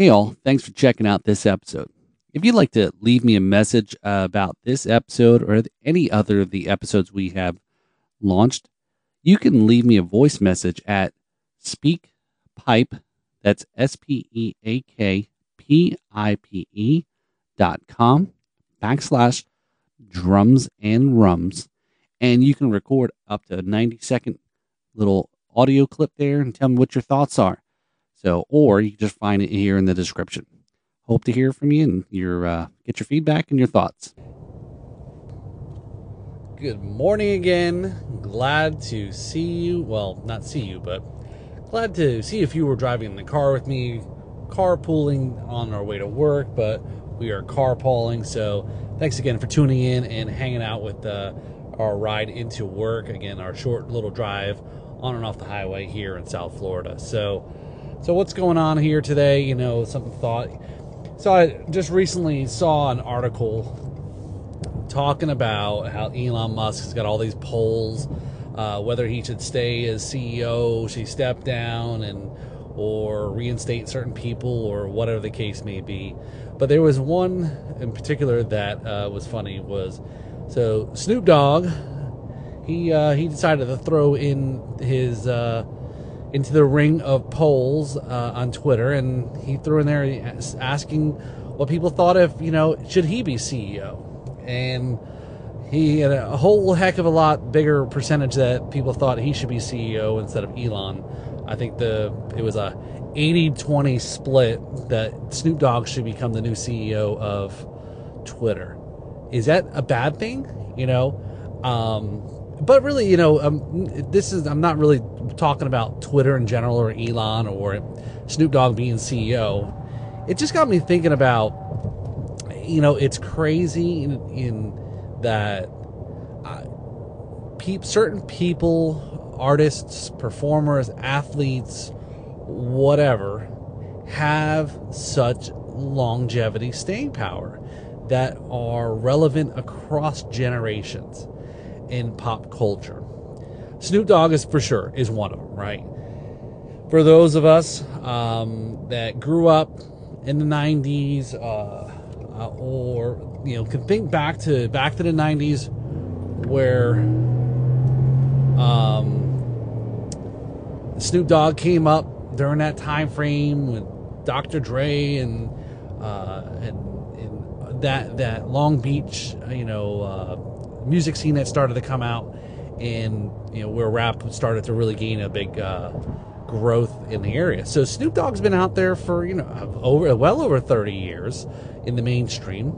Hey, all, thanks for checking out this episode. If you'd like to leave me a message uh, about this episode or any other of the episodes we have launched, you can leave me a voice message at SpeakPipe, that's S P E A K P I P E dot com backslash drums and rums. And you can record up to a 90 second little audio clip there and tell me what your thoughts are. So, or you can just find it here in the description. Hope to hear from you and your uh, get your feedback and your thoughts. Good morning again. Glad to see you. Well, not see you, but glad to see if you were driving in the car with me, carpooling on our way to work. But we are carpooling, so thanks again for tuning in and hanging out with uh, our ride into work. Again, our short little drive on and off the highway here in South Florida. So so what's going on here today? You know, something thought. So I just recently saw an article talking about how Elon Musk has got all these polls, uh, whether he should stay as CEO, should he step down, and or reinstate certain people, or whatever the case may be. But there was one in particular that uh, was funny. Was so Snoop Dogg, he uh, he decided to throw in his uh, into the ring of polls uh, on Twitter, and he threw in there asking what people thought of, you know, should he be CEO? And he had a whole heck of a lot bigger percentage that people thought he should be CEO instead of Elon. I think the it was a 80-20 split that Snoop Dogg should become the new CEO of Twitter. Is that a bad thing? You know, um, but really, you know, um, this is I'm not really talking about Twitter in general or Elon or Snoop Dogg being CEO. It just got me thinking about, you know, it's crazy in, in that uh, pe- certain people, artists, performers, athletes, whatever, have such longevity, staying power that are relevant across generations in pop culture. Snoop Dogg is for sure is one of them, right? For those of us um, that grew up in the '90s, uh, uh, or you know, can think back to back to the '90s, where um, Snoop Dogg came up during that time frame with Dr. Dre and uh, and, and that that Long Beach, you know uh, music scene that started to come out, and you know where rap started to really gain a big uh, growth in the area. So Snoop Dogg's been out there for you know over well over thirty years in the mainstream.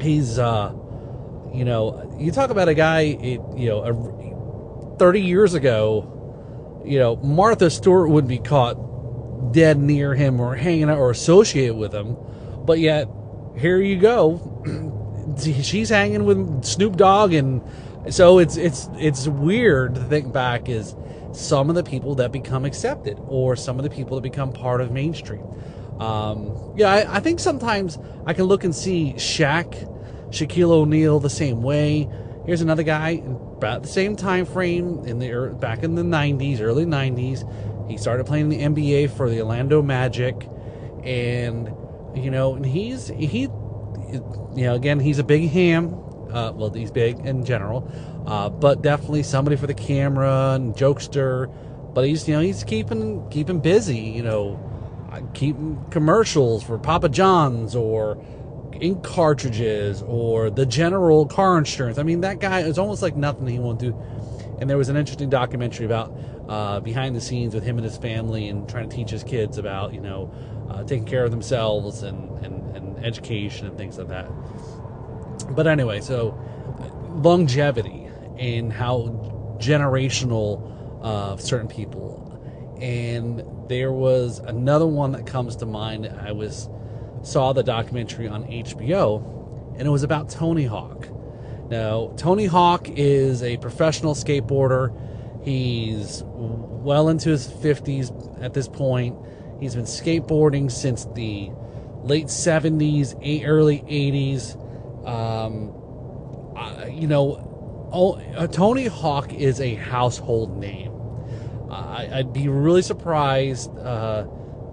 He's uh, you know you talk about a guy it, you know a, thirty years ago. You know Martha Stewart would be caught dead near him or hanging out or associated with him, but yet here you go she's hanging with Snoop Dogg, and so it's it's it's weird to think back is some of the people that become accepted or some of the people that become part of mainstream. Um, yeah, I, I think sometimes I can look and see Shaq, Shaquille O'Neal the same way. Here's another guy about the same time frame in the back in the 90s, early 90s. He started playing the NBA for the Orlando Magic, and you know, and he's he you know, again, he's a big ham. Uh, well, he's big in general, uh, but definitely somebody for the camera and jokester. But he's, you know, he's keeping keeping busy. You know, uh, keeping commercials for Papa John's or ink cartridges or the general car insurance. I mean, that guy is almost like nothing he won't do. And there was an interesting documentary about uh, behind the scenes with him and his family and trying to teach his kids about, you know, uh, taking care of themselves and, and, and education and things like that. But anyway, so longevity and how generational uh, certain people. And there was another one that comes to mind. I was saw the documentary on HBO, and it was about Tony Hawk. Now, Tony Hawk is a professional skateboarder. He's well into his 50s at this point. He's been skateboarding since the late 70s, early 80s. Um, uh, you know, oh, uh, Tony Hawk is a household name. I, would be really surprised uh,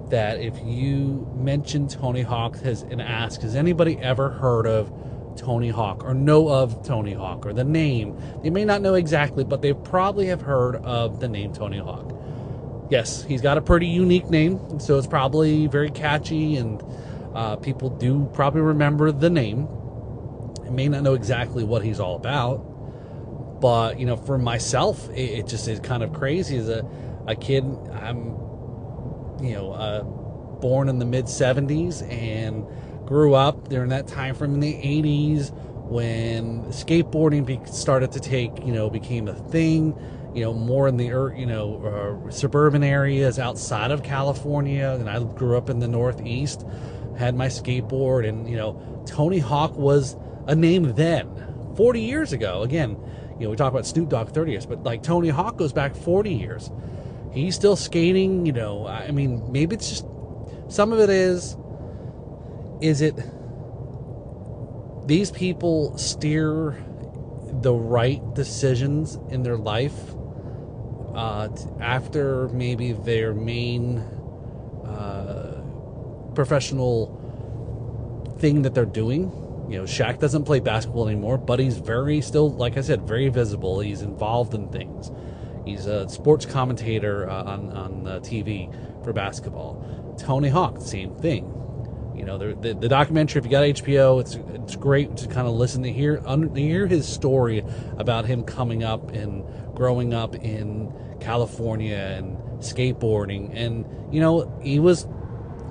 that if you mention Tony Hawk has and ask, has anybody ever heard of Tony Hawk or know of Tony Hawk or the name? They may not know exactly, but they probably have heard of the name Tony Hawk. Yes, he's got a pretty unique name, so it's probably very catchy, and uh, people do probably remember the name. I may not know exactly what he's all about, but you know, for myself, it, it just is kind of crazy. As a, a kid, I'm you know, uh, born in the mid 70s and grew up during that time from in the 80s when skateboarding be- started to take, you know, became a thing, you know, more in the, you know, uh, suburban areas outside of California. And I grew up in the Northeast, had my skateboard, and, you know, Tony Hawk was a name then, 40 years ago. Again, you know, we talk about Snoop Dogg 30 years, but like Tony Hawk goes back 40 years he's still skating. You know, I mean, maybe it's just some of it is. Is it these people steer the right decisions in their life uh, after maybe their main uh, professional thing that they're doing? You know, Shaq doesn't play basketball anymore, but he's very still, like I said, very visible. He's involved in things. He's a sports commentator uh, on on TV for basketball. Tony Hawk, same thing. You know, the, the, documentary. If you got HBO, it's it's great to kind of listen to hear to hear his story about him coming up and growing up in California and skateboarding. And you know, he was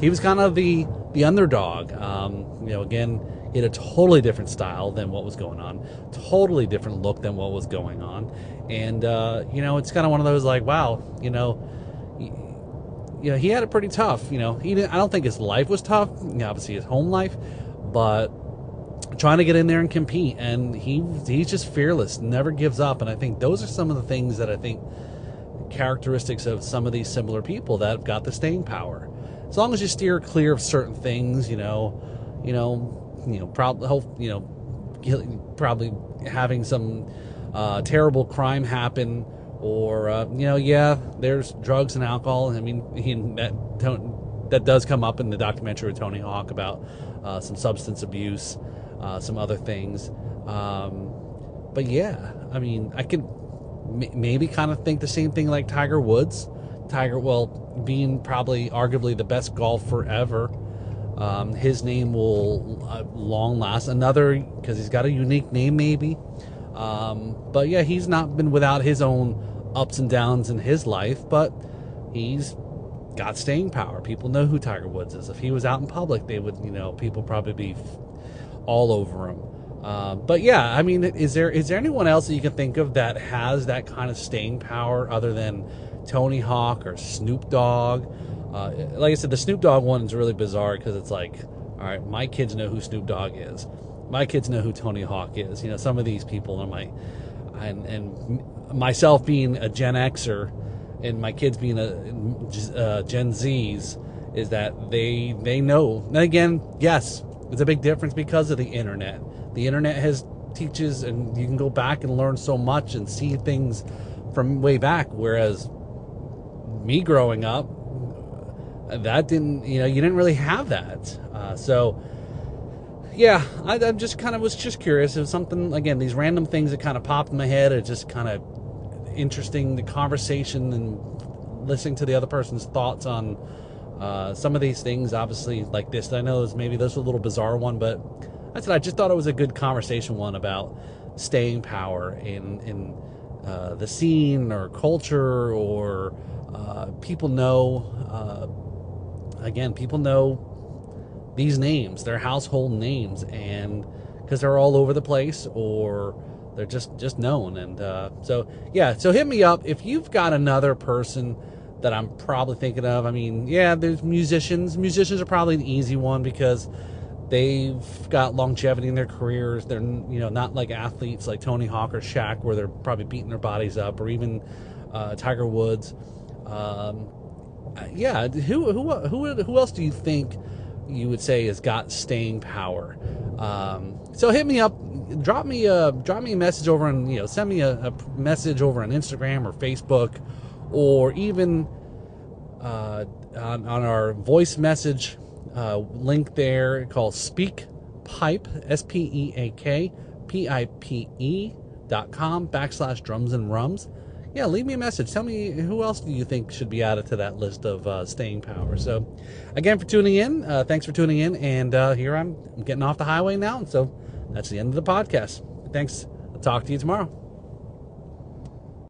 he was kind of the the underdog. Um, you know, again, he had a totally different style than what was going on, totally different look than what was going on, and uh, you know, it's kind of one of those like, wow, you know, you know, he had it pretty tough. You know, he didn't. I don't think his life was tough. You know, obviously his home life, but trying to get in there and compete, and he he's just fearless, never gives up. And I think those are some of the things that I think characteristics of some of these similar people that have got the staying power. As long as you steer clear of certain things, you know, you know, you know, probably, you know, probably having some uh, terrible crime happen, or uh, you know, yeah, there's drugs and alcohol. I mean, he, that that does come up in the documentary with Tony Hawk about uh, some substance abuse, uh, some other things. Um, but yeah, I mean, I could maybe kind of think the same thing like Tiger Woods. Tiger, well, being probably arguably the best golfer ever. Um, his name will uh, long last. Another because he's got a unique name, maybe. Um, but yeah, he's not been without his own ups and downs in his life, but he's got staying power. People know who Tiger Woods is. If he was out in public, they would, you know, people probably be all over him. Uh, but yeah, I mean, is there is there anyone else that you can think of that has that kind of staying power other than Tony Hawk or Snoop Dogg? Uh, like I said, the Snoop Dogg one is really bizarre because it's like, all right, my kids know who Snoop Dogg is my kids know who Tony Hawk is. You know, some of these people are my, and, and myself being a Gen Xer, and my kids being a uh, Gen Zs, is that they they know. And again, yes, it's a big difference because of the internet. The internet has teaches, and you can go back and learn so much and see things from way back. Whereas me growing up, that didn't, you know, you didn't really have that. Uh, so yeah, I, I just kind of was just curious. It was something again, these random things that kind of popped in my head. It just kind of interesting the conversation and listening to the other person's thoughts on uh, some of these things. Obviously, like this, I know maybe this a little bizarre one, but I said I just thought it was a good conversation one about staying power in in uh, the scene or culture or uh, people know. Uh, again, people know these names, they're household names, and because they're all over the place or they're just just known. And uh, so yeah, so hit me up if you've got another person that I'm probably thinking of. I mean, yeah, there's musicians. Musicians are probably an easy one because they've got longevity in their careers. They're you know not like athletes like Tony Hawk or Shaq where they're probably beating their bodies up, or even uh, Tiger Woods. Um, yeah, who who who who else do you think? you would say has got staying power. Um, so hit me up, drop me a drop me a message over on you know send me a, a message over on Instagram or Facebook, or even uh, on, on our voice message uh, link there called Speak Pipe, S P E A K P I P E dot com backslash drums and rums. Yeah, leave me a message. Tell me who else do you think should be added to that list of uh, staying power. So, again, for tuning in, uh, thanks for tuning in. And uh, here I'm, I'm getting off the highway now. And so that's the end of the podcast. Thanks. I'll talk to you tomorrow.